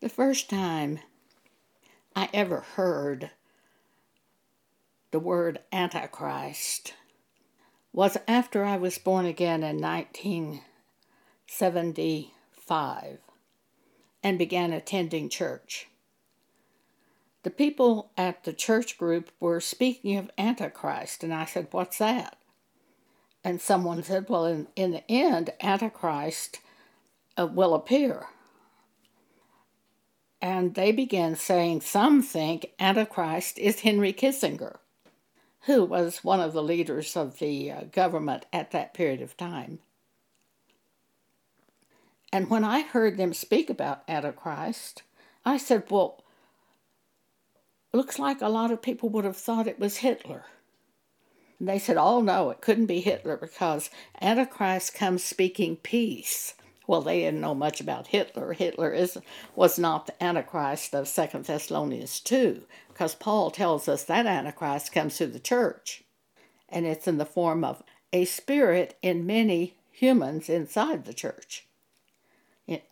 The first time I ever heard the word Antichrist was after I was born again in 1975 and began attending church. The people at the church group were speaking of Antichrist, and I said, What's that? And someone said, Well, in, in the end, Antichrist uh, will appear. And they began saying, Some think Antichrist is Henry Kissinger who was one of the leaders of the uh, government at that period of time. And when I heard them speak about Antichrist, I said, Well, looks like a lot of people would have thought it was Hitler. And they said, Oh, no, it couldn't be Hitler because Antichrist comes speaking peace. Well, they didn't know much about Hitler. Hitler is, was not the Antichrist of Second Thessalonians 2, because Paul tells us that Antichrist comes through the church, and it's in the form of a spirit in many humans inside the church,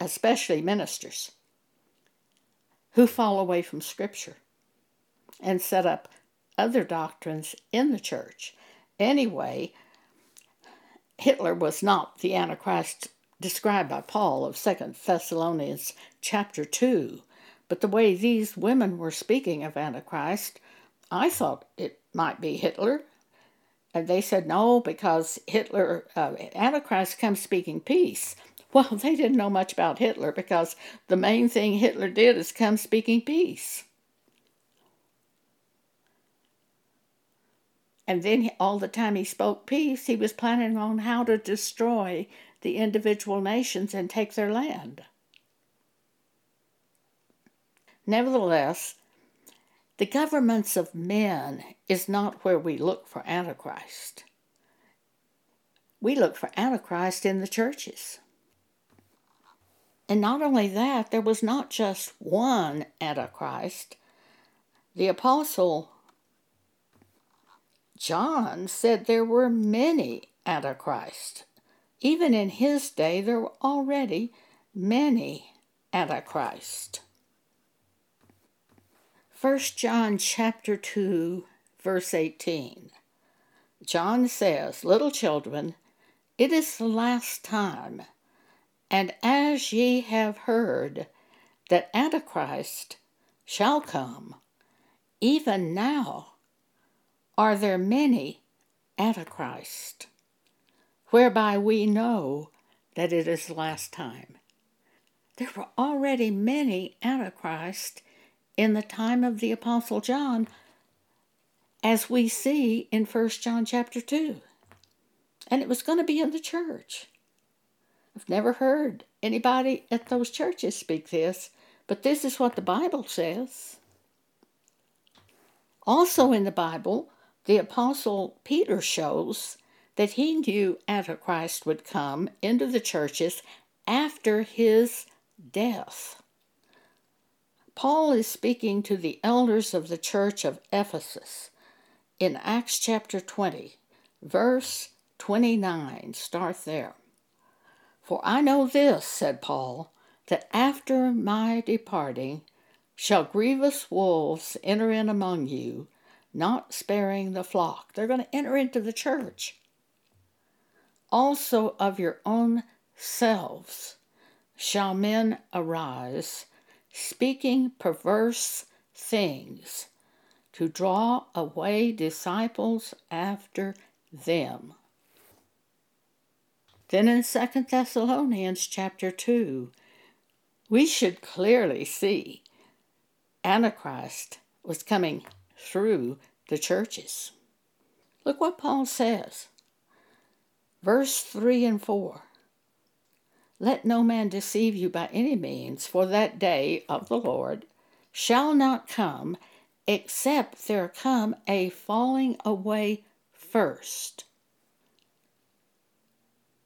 especially ministers, who fall away from Scripture and set up other doctrines in the church. Anyway, Hitler was not the Antichrist described by Paul of Second Thessalonians chapter 2. But the way these women were speaking of Antichrist, I thought it might be Hitler. And they said no, because Hitler, uh, Antichrist comes speaking peace. Well, they didn't know much about Hitler because the main thing Hitler did is come speaking peace. And then all the time he spoke peace, he was planning on how to destroy the individual nations and take their land. Nevertheless, the governments of men is not where we look for Antichrist. We look for Antichrist in the churches. And not only that, there was not just one Antichrist. The Apostle John said there were many Antichrists. Even in his day, there were already many antichrist. 1 John chapter 2 verse 18. John says, Little children, it is the last time, and as ye have heard that Antichrist shall come, even now are there many Antichrist whereby we know that it is last time. There were already many antichrists in the time of the apostle John as we see in 1 John chapter 2. And it was going to be in the church. I've never heard anybody at those churches speak this, but this is what the Bible says. Also in the Bible, the apostle Peter shows that he knew Antichrist would come into the churches after his death. Paul is speaking to the elders of the church of Ephesus in Acts chapter 20, verse 29. Start there. For I know this, said Paul, that after my departing shall grievous wolves enter in among you, not sparing the flock. They're going to enter into the church also of your own selves shall men arise, speaking perverse things, to draw away disciples after them. Then in Second Thessalonians chapter 2, we should clearly see Antichrist was coming through the churches. Look what Paul says. Verse 3 and 4 Let no man deceive you by any means, for that day of the Lord shall not come except there come a falling away first,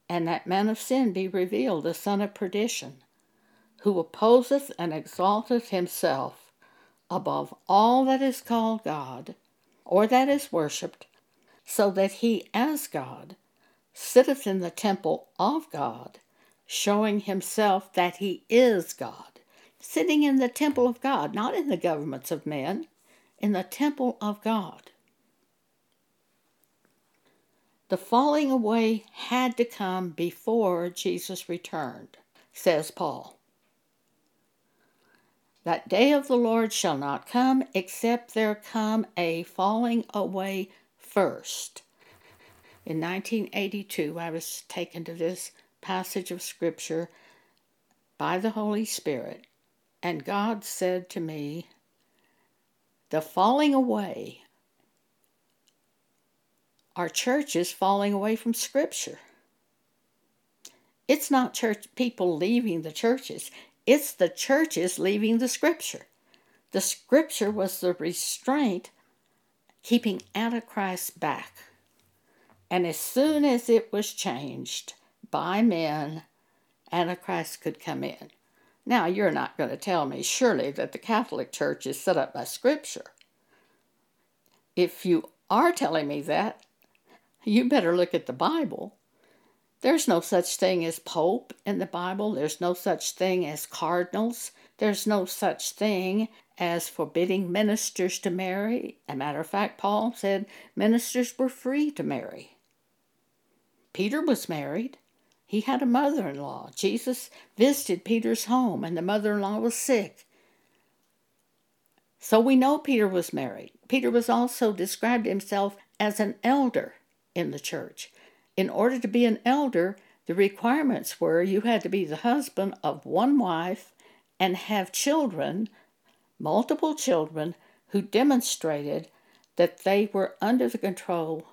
and that man of sin be revealed, the son of perdition, who opposeth and exalteth himself above all that is called God, or that is worshipped, so that he as God sitteth in the temple of God, showing himself that he is God. sitting in the temple of God, not in the governments of men, in the temple of God. The falling away had to come before Jesus returned, says Paul. That day of the Lord shall not come except there come a falling away first. In 1982, I was taken to this passage of Scripture by the Holy Spirit, and God said to me, The falling away our church is falling away from Scripture. It's not church people leaving the churches, it's the churches leaving the Scripture. The Scripture was the restraint keeping Antichrist back. And as soon as it was changed by men, Antichrist could come in. Now, you're not going to tell me, surely, that the Catholic Church is set up by Scripture. If you are telling me that, you better look at the Bible. There's no such thing as Pope in the Bible. There's no such thing as cardinals. There's no such thing as forbidding ministers to marry. A matter of fact, Paul said ministers were free to marry. Peter was married. He had a mother in law. Jesus visited Peter's home, and the mother in law was sick. So we know Peter was married. Peter was also described himself as an elder in the church. In order to be an elder, the requirements were you had to be the husband of one wife and have children, multiple children, who demonstrated that they were under the control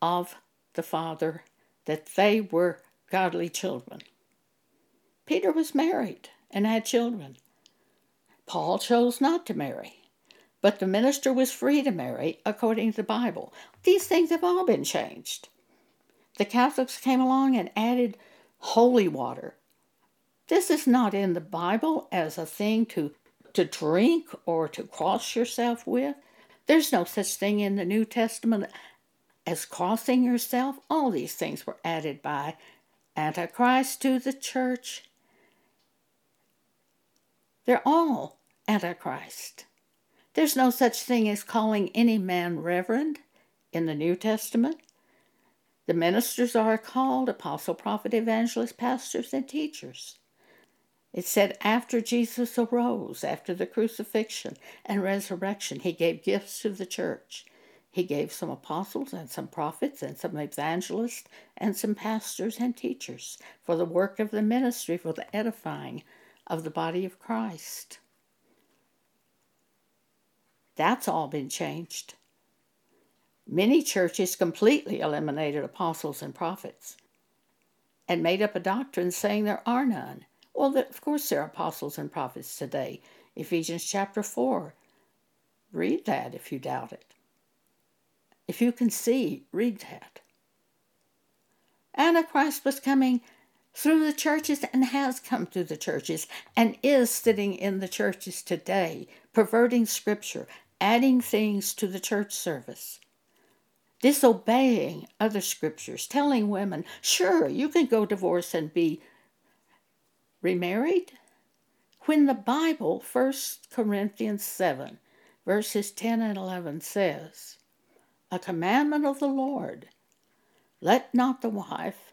of the Father, that they were godly children. Peter was married and had children. Paul chose not to marry. But the minister was free to marry according to the Bible. These things have all been changed. The Catholics came along and added holy water. This is not in the Bible as a thing to, to drink or to cross yourself with. There's no such thing in the New Testament as crossing yourself. All these things were added by Antichrist to the church. They're all Antichrist. There's no such thing as calling any man reverend in the New Testament. The ministers are called apostle, prophet, evangelist, pastors, and teachers. It said after Jesus arose, after the crucifixion and resurrection, he gave gifts to the church. He gave some apostles and some prophets and some evangelists and some pastors and teachers for the work of the ministry, for the edifying of the body of Christ. That's all been changed. Many churches completely eliminated apostles and prophets and made up a doctrine saying there are none. Well, of course, there are apostles and prophets today. Ephesians chapter 4. Read that if you doubt it. If you can see, read that. Antichrist was coming through the churches and has come through the churches and is sitting in the churches today, perverting scripture, adding things to the church service, disobeying other scriptures, telling women, sure, you can go divorce and be remarried. When the Bible, 1 Corinthians 7, verses 10 and 11 says, A commandment of the Lord, let not the wife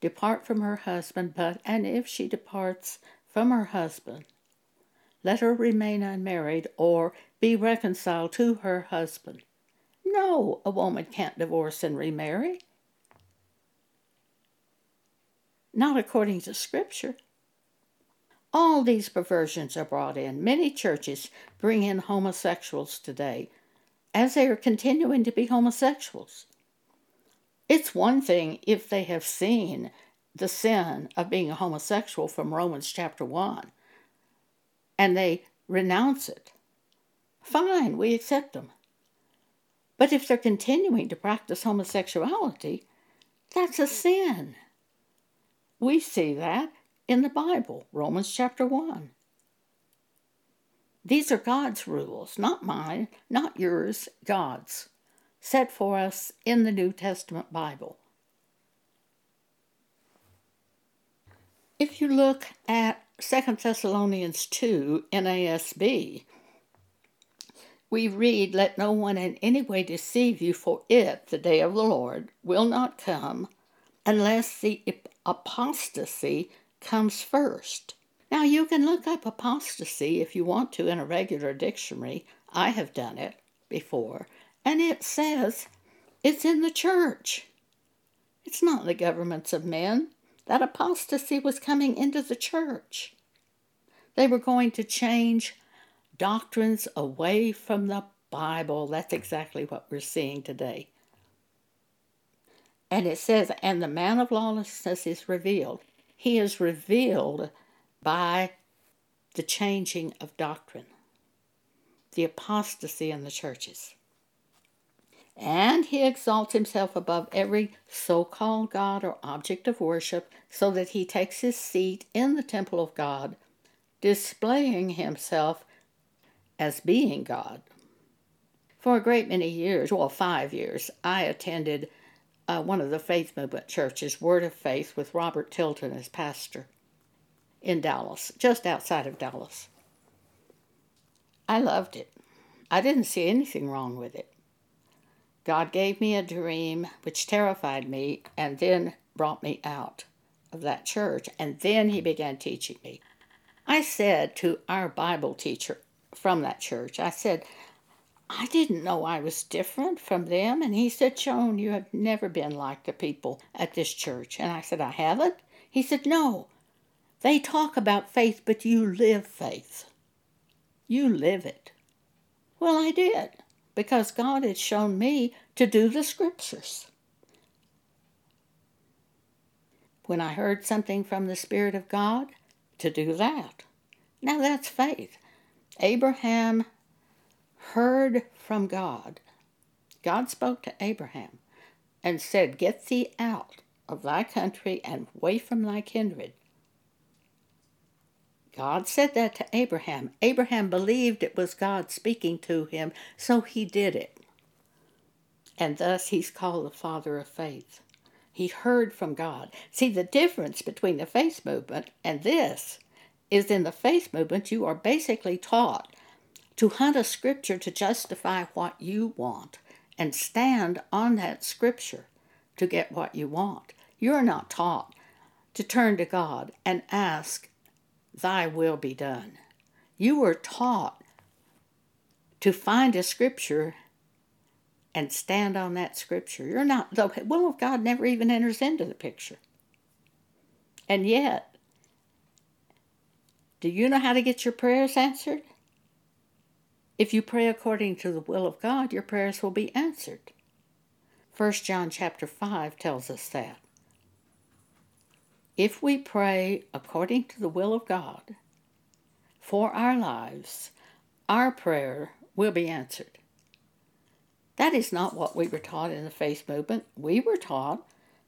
depart from her husband, but, and if she departs from her husband, let her remain unmarried or be reconciled to her husband. No, a woman can't divorce and remarry. Not according to Scripture. All these perversions are brought in. Many churches bring in homosexuals today as they are continuing to be homosexuals. It's one thing if they have seen the sin of being a homosexual from Romans chapter 1 and they renounce it, fine, we accept them. But if they're continuing to practice homosexuality, that's a sin. We see that in the Bible, Romans chapter 1. These are God's rules, not mine, not yours, God's, set for us in the New Testament Bible. If you look at 2 Thessalonians 2 NASB, we read, Let no one in any way deceive you, for it, the day of the Lord, will not come unless the apostasy comes first. Now, you can look up apostasy if you want to in a regular dictionary. I have done it before, and it says it's in the church. It's not the governments of men. That apostasy was coming into the church. They were going to change doctrines away from the Bible. That's exactly what we're seeing today. And it says, and the man of lawlessness is revealed. He is revealed by the changing of doctrine, the apostasy in the churches. And he exalts himself above every so called God or object of worship, so that he takes his seat in the temple of God, displaying himself as being God. For a great many years, well, five years, I attended uh, one of the faith movement churches, Word of Faith, with Robert Tilton as pastor in Dallas, just outside of Dallas. I loved it. I didn't see anything wrong with it. God gave me a dream which terrified me and then brought me out of that church, and then he began teaching me. I said to our Bible teacher from that church, I said, I didn't know I was different from them. And he said, Joan, you have never been like the people at this church. And I said, I haven't? He said, No. They talk about faith, but you live faith. You live it. Well, I did, because God had shown me to do the scriptures. When I heard something from the Spirit of God, to do that. Now that's faith. Abraham heard from God. God spoke to Abraham and said, Get thee out of thy country and away from thy kindred. God said that to Abraham. Abraham believed it was God speaking to him, so he did it. And thus he's called the father of faith. He heard from God. See, the difference between the faith movement and this is in the faith movement, you are basically taught to hunt a scripture to justify what you want and stand on that scripture to get what you want. You're not taught to turn to God and ask, Thy will be done. You were taught to find a scripture and stand on that scripture. You're not, the will of God never even enters into the picture. And yet, do you know how to get your prayers answered? If you pray according to the will of God, your prayers will be answered. 1 John chapter 5 tells us that. If we pray according to the will of God for our lives, our prayer will be answered. That is not what we were taught in the faith movement. We were taught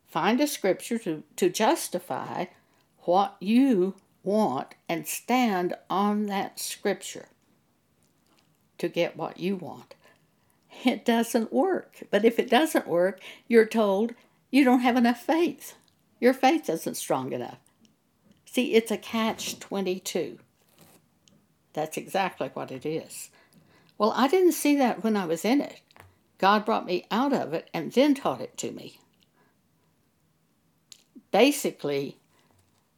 find a scripture to, to justify what you want and stand on that scripture to get what you want. It doesn't work. But if it doesn't work, you're told you don't have enough faith. Your faith isn't strong enough. See, it's a catch 22. That's exactly what it is. Well, I didn't see that when I was in it. God brought me out of it and then taught it to me. Basically,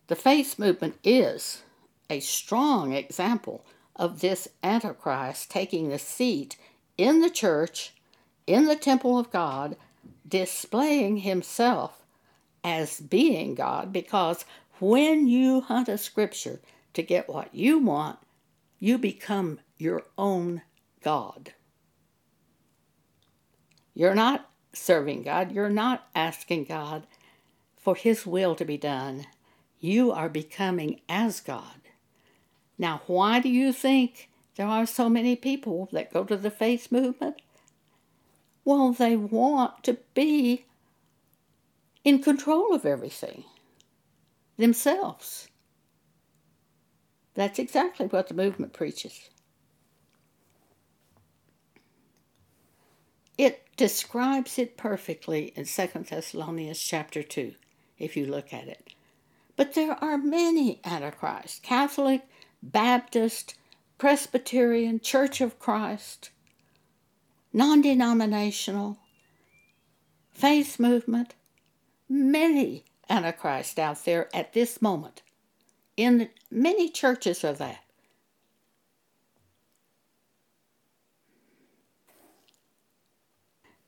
the faith movement is a strong example of this Antichrist taking the seat in the church, in the temple of God, displaying himself as being God, because when you hunt a scripture to get what you want, you become your own God. You're not serving God, you're not asking God for His will to be done. You are becoming as God. Now, why do you think there are so many people that go to the faith movement? Well, they want to be in control of everything themselves. That's exactly what the movement preaches. It describes it perfectly in 2 Thessalonians chapter 2, if you look at it. But there are many Antichrists Catholic, Baptist, Presbyterian, Church of Christ, non denominational, faith movement, many Antichrist out there at this moment. In many churches are that.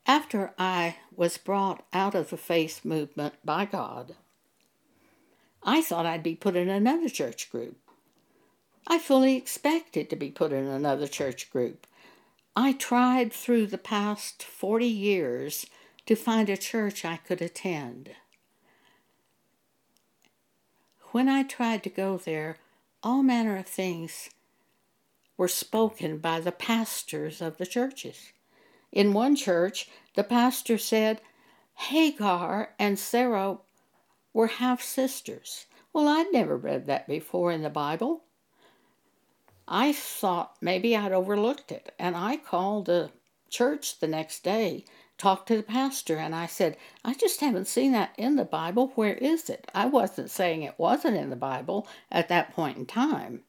After I was brought out of the faith movement by God, I thought I'd be put in another church group. I fully expected to be put in another church group. I tried through the past 40 years to find a church I could attend. When I tried to go there, all manner of things were spoken by the pastors of the churches. In one church, the pastor said Hagar and Sarah were half sisters. Well, I'd never read that before in the Bible. I thought maybe I'd overlooked it, and I called the church the next day, talked to the pastor, and I said, I just haven't seen that in the Bible. Where is it? I wasn't saying it wasn't in the Bible at that point in time.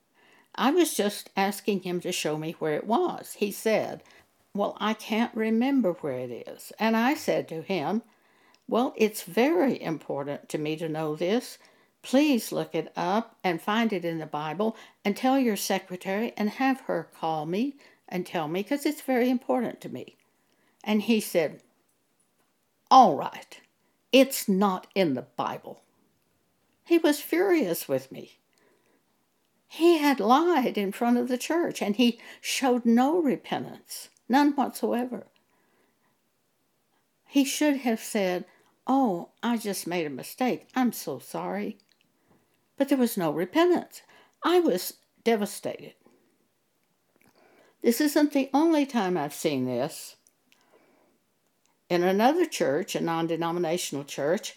I was just asking him to show me where it was. He said, well, I can't remember where it is. And I said to him, Well, it's very important to me to know this. Please look it up and find it in the Bible and tell your secretary and have her call me and tell me because it's very important to me. And he said, All right, it's not in the Bible. He was furious with me. He had lied in front of the church and he showed no repentance. None whatsoever. He should have said, Oh, I just made a mistake. I'm so sorry. But there was no repentance. I was devastated. This isn't the only time I've seen this. In another church, a non denominational church,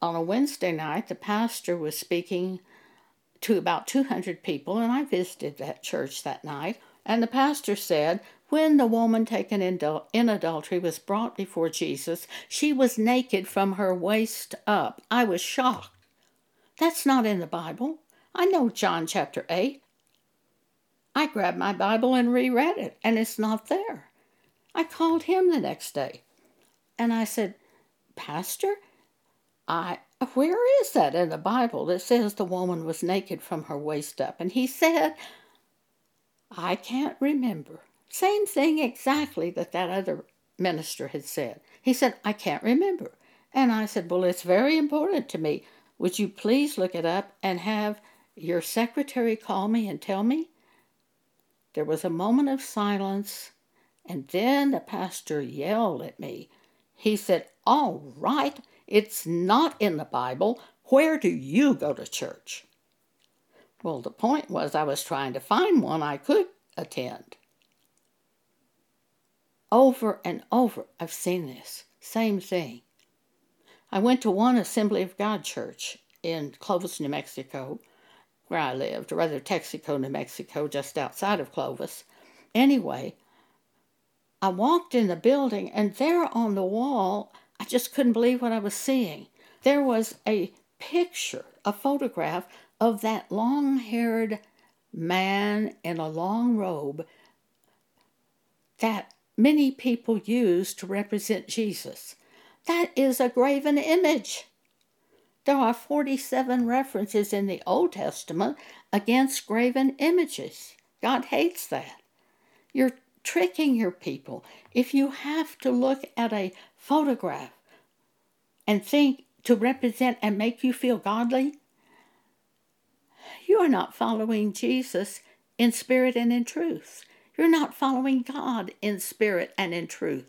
on a Wednesday night, the pastor was speaking to about 200 people, and I visited that church that night. And the pastor said, when the woman taken in, in adultery was brought before Jesus, she was naked from her waist up. I was shocked. That's not in the Bible. I know John chapter 8. I grabbed my Bible and reread it, and it's not there. I called him the next day and I said, Pastor, I where is that in the Bible that says the woman was naked from her waist up? And he said, I can't remember. Same thing exactly that that other minister had said. He said, I can't remember. And I said, Well, it's very important to me. Would you please look it up and have your secretary call me and tell me? There was a moment of silence, and then the pastor yelled at me. He said, All right, it's not in the Bible. Where do you go to church? Well, the point was, I was trying to find one I could attend. Over and over, I've seen this. Same thing. I went to one Assembly of God church in Clovis, New Mexico, where I lived, or rather Texico, New Mexico, just outside of Clovis. Anyway, I walked in the building, and there on the wall, I just couldn't believe what I was seeing. There was a picture, a photograph of that long haired man in a long robe that many people use to represent Jesus. That is a graven image. There are 47 references in the Old Testament against graven images. God hates that. You're tricking your people. If you have to look at a photograph and think to represent and make you feel godly, you are not following Jesus in spirit and in truth. You're not following God in spirit and in truth.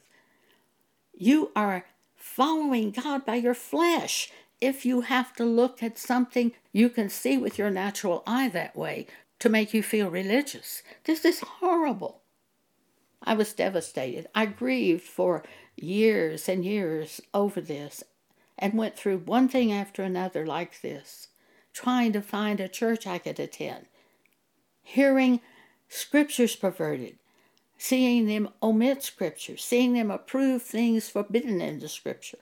You are following God by your flesh. If you have to look at something you can see with your natural eye that way to make you feel religious, this is horrible. I was devastated. I grieved for years and years over this and went through one thing after another like this, trying to find a church I could attend, hearing scriptures perverted, seeing them omit scripture, seeing them approve things forbidden in the scripture,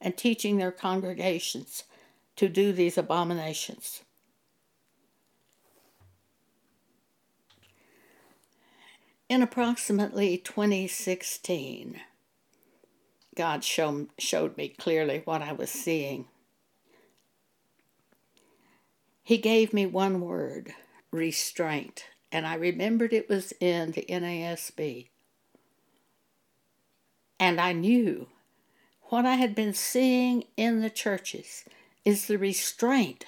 and teaching their congregations to do these abominations. In approximately 2016, God show, showed me clearly what I was seeing. He gave me one word restraint, and I remembered it was in the NASB. And I knew what I had been seeing in the churches is the restraint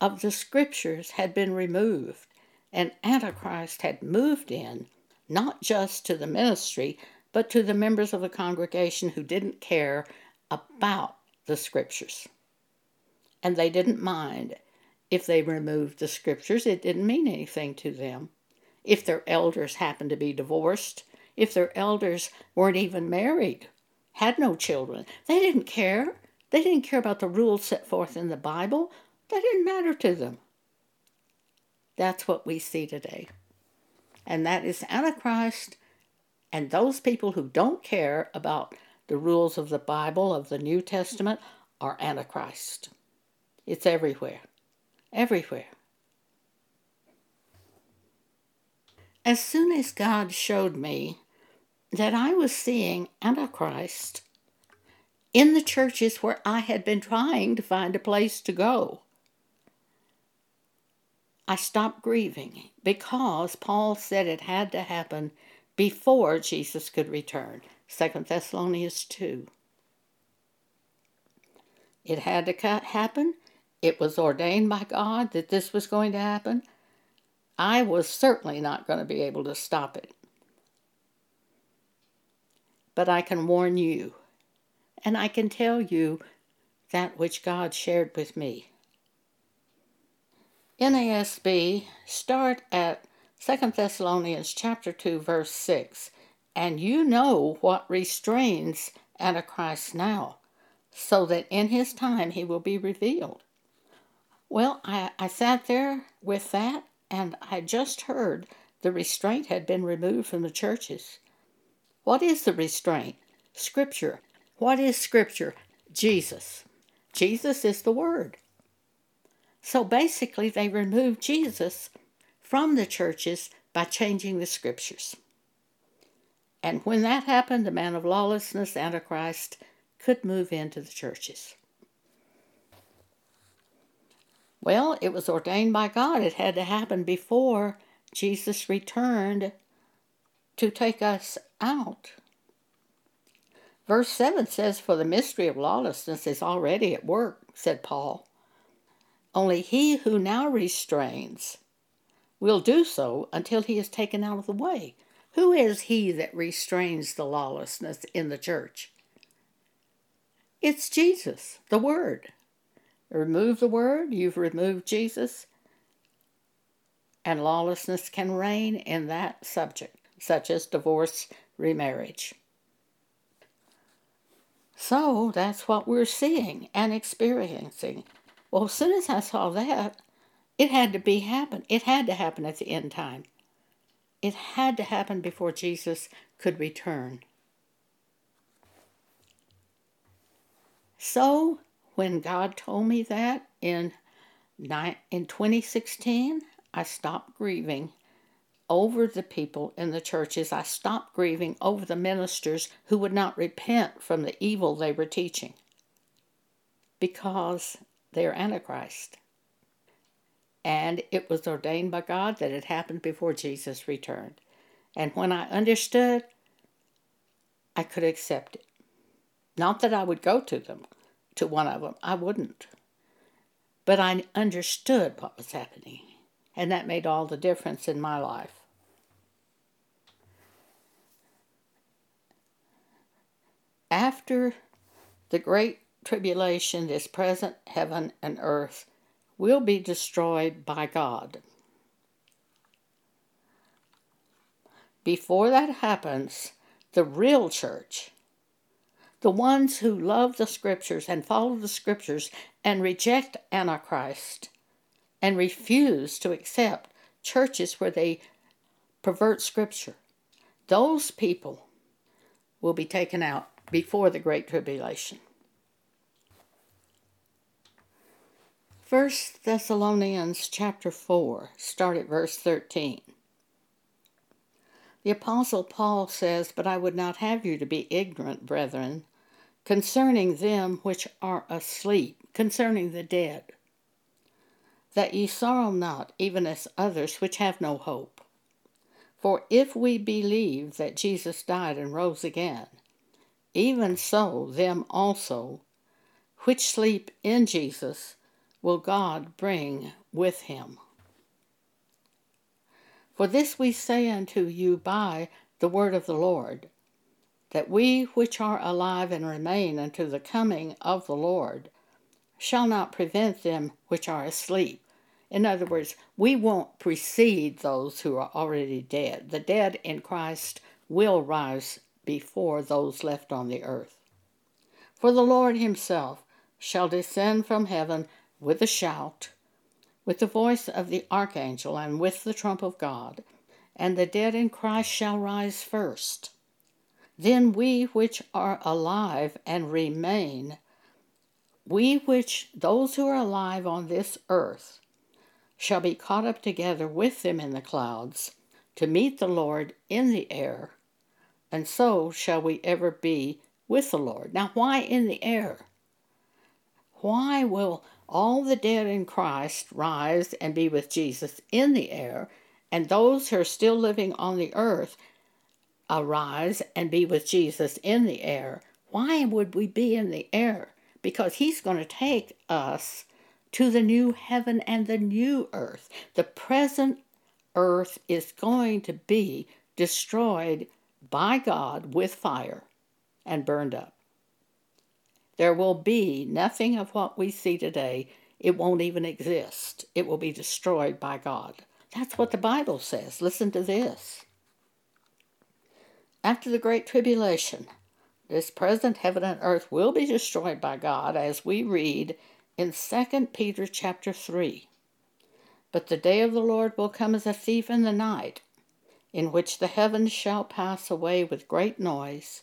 of the scriptures had been removed, and Antichrist had moved in, not just to the ministry, but to the members of the congregation who didn't care about the scriptures. And they didn't mind if they removed the scriptures, it didn't mean anything to them. If their elders happened to be divorced, if their elders weren't even married, had no children, they didn't care. They didn't care about the rules set forth in the Bible. That didn't matter to them. That's what we see today. And that is Antichrist and those people who don't care about the rules of the Bible, of the New Testament, are Antichrist. It's everywhere. Everywhere. As soon as God showed me that I was seeing Antichrist in the churches where I had been trying to find a place to go, I stopped grieving because Paul said it had to happen before Jesus could return. 2 Thessalonians 2. It had to happen. It was ordained by God that this was going to happen. I was certainly not going to be able to stop it. But I can warn you, and I can tell you that which God shared with me. NASB, start at 2 Thessalonians chapter 2 verse 6. And you know what restrains Antichrist now, so that in his time he will be revealed. Well, I, I sat there with that, and I just heard the restraint had been removed from the churches. What is the restraint? Scripture. What is Scripture? Jesus. Jesus is the Word. So basically, they removed Jesus from the churches by changing the scriptures. And when that happened, the man of lawlessness, Antichrist, could move into the churches. Well, it was ordained by God. It had to happen before Jesus returned to take us out. Verse 7 says, For the mystery of lawlessness is already at work, said Paul. Only he who now restrains will do so until he is taken out of the way. Who is he that restrains the lawlessness in the church? It's Jesus, the Word. Remove the Word, you've removed Jesus, and lawlessness can reign in that subject, such as divorce, remarriage. So that's what we're seeing and experiencing. Well, as soon as I saw that, it had to be happen. It had to happen at the end time. It had to happen before Jesus could return. So, when God told me that in in 2016, I stopped grieving over the people in the churches. I stopped grieving over the ministers who would not repent from the evil they were teaching because they're Antichrist and it was ordained by God that it happened before Jesus returned. And when I understood, I could accept it. Not that I would go to them, to one of them, I wouldn't. But I understood what was happening, and that made all the difference in my life. After the great tribulation, this present heaven and earth will be destroyed by God. Before that happens, the real church, the ones who love the scriptures and follow the scriptures and reject Antichrist and refuse to accept churches where they pervert scripture, those people will be taken out before the Great Tribulation. 1 Thessalonians chapter 4, start at verse 13. The Apostle Paul says, But I would not have you to be ignorant, brethren, concerning them which are asleep, concerning the dead, that ye sorrow not, even as others which have no hope. For if we believe that Jesus died and rose again, even so them also which sleep in Jesus will God bring with him. For this we say unto you by the word of the Lord, that we which are alive and remain unto the coming of the Lord shall not prevent them which are asleep. In other words, we won't precede those who are already dead. The dead in Christ will rise before those left on the earth. For the Lord himself shall descend from heaven with a shout, with the voice of the archangel, and with the trump of God, and the dead in Christ shall rise first. Then we which are alive and remain, we which, those who are alive on this earth, shall be caught up together with them in the clouds to meet the Lord in the air, and so shall we ever be with the Lord. Now, why in the air? Why will all the dead in Christ rise and be with Jesus in the air, and those who are still living on the earth arise and be with Jesus in the air. Why would we be in the air? Because He's going to take us to the new heaven and the new earth. The present earth is going to be destroyed by God with fire and burned up. There will be nothing of what we see today. It won't even exist. It will be destroyed by God. That's what the Bible says. Listen to this. After the Great Tribulation, this present heaven and earth will be destroyed by God, as we read in 2 Peter chapter 3. But the day of the Lord will come as a thief in the night, in which the heavens shall pass away with great noise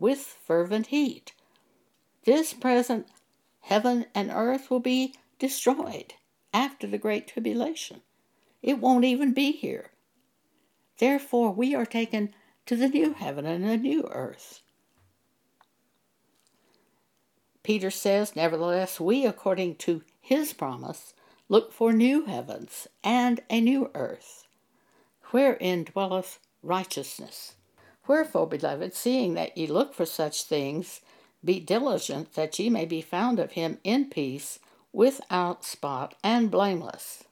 with fervent heat. This present heaven and earth will be destroyed after the Great Tribulation. It won't even be here. Therefore, we are taken to the new heaven and the new earth. Peter says, Nevertheless, we, according to his promise, look for new heavens and a new earth, wherein dwelleth righteousness. Wherefore, beloved, seeing that ye look for such things, be diligent that ye may be found of him in peace, without spot, and blameless.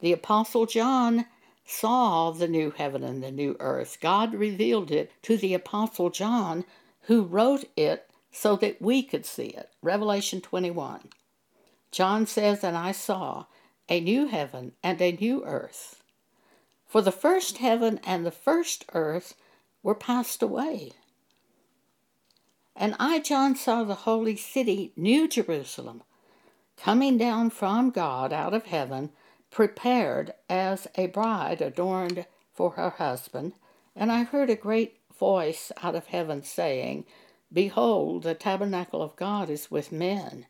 The Apostle John saw the new heaven and the new earth. God revealed it to the Apostle John, who wrote it so that we could see it. Revelation 21. John says, And I saw a new heaven and a new earth. For the first heaven and the first earth were passed away. And I, John, saw the holy city, New Jerusalem, coming down from God out of heaven, prepared as a bride adorned for her husband. And I heard a great voice out of heaven saying, Behold, the tabernacle of God is with men,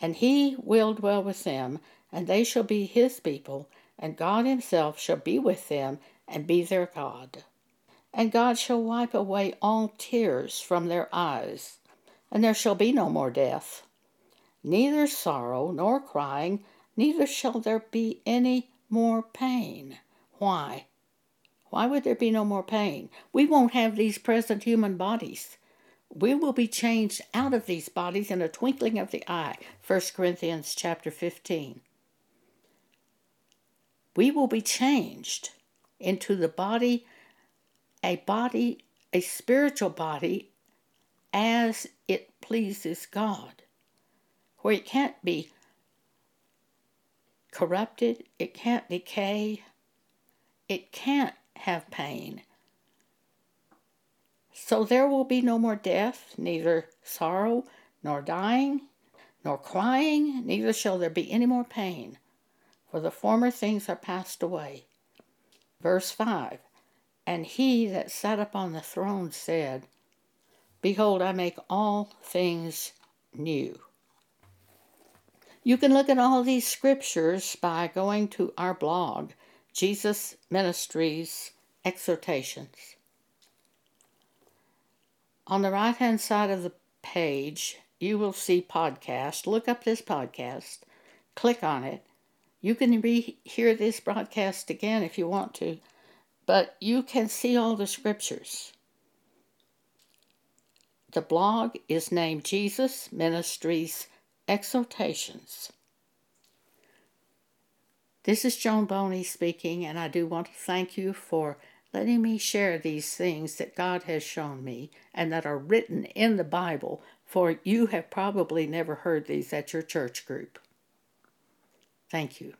and he will dwell with them, and they shall be his people, and God himself shall be with them and be their God. And God shall wipe away all tears from their eyes, and there shall be no more death, neither sorrow nor crying, neither shall there be any more pain. Why? Why would there be no more pain? We won't have these present human bodies. We will be changed out of these bodies in a twinkling of the eye. 1 Corinthians chapter 15 we will be changed into the body, a body, a spiritual body, as it pleases God. where it can't be corrupted, it can't decay, it can't have pain. So there will be no more death, neither sorrow, nor dying, nor crying, neither shall there be any more pain, for the former things are passed away. Verse 5 And he that sat upon the throne said, Behold, I make all things new. You can look at all these scriptures by going to our blog, Jesus Ministries Exhortations. On the right hand side of the page, you will see podcast. Look up this podcast, click on it. You can re- hear this broadcast again if you want to, but you can see all the scriptures. The blog is named Jesus Ministries Exhortations. This is Joan Boney speaking, and I do want to thank you for letting me share these things that God has shown me and that are written in the Bible, for you have probably never heard these at your church group. Thank you.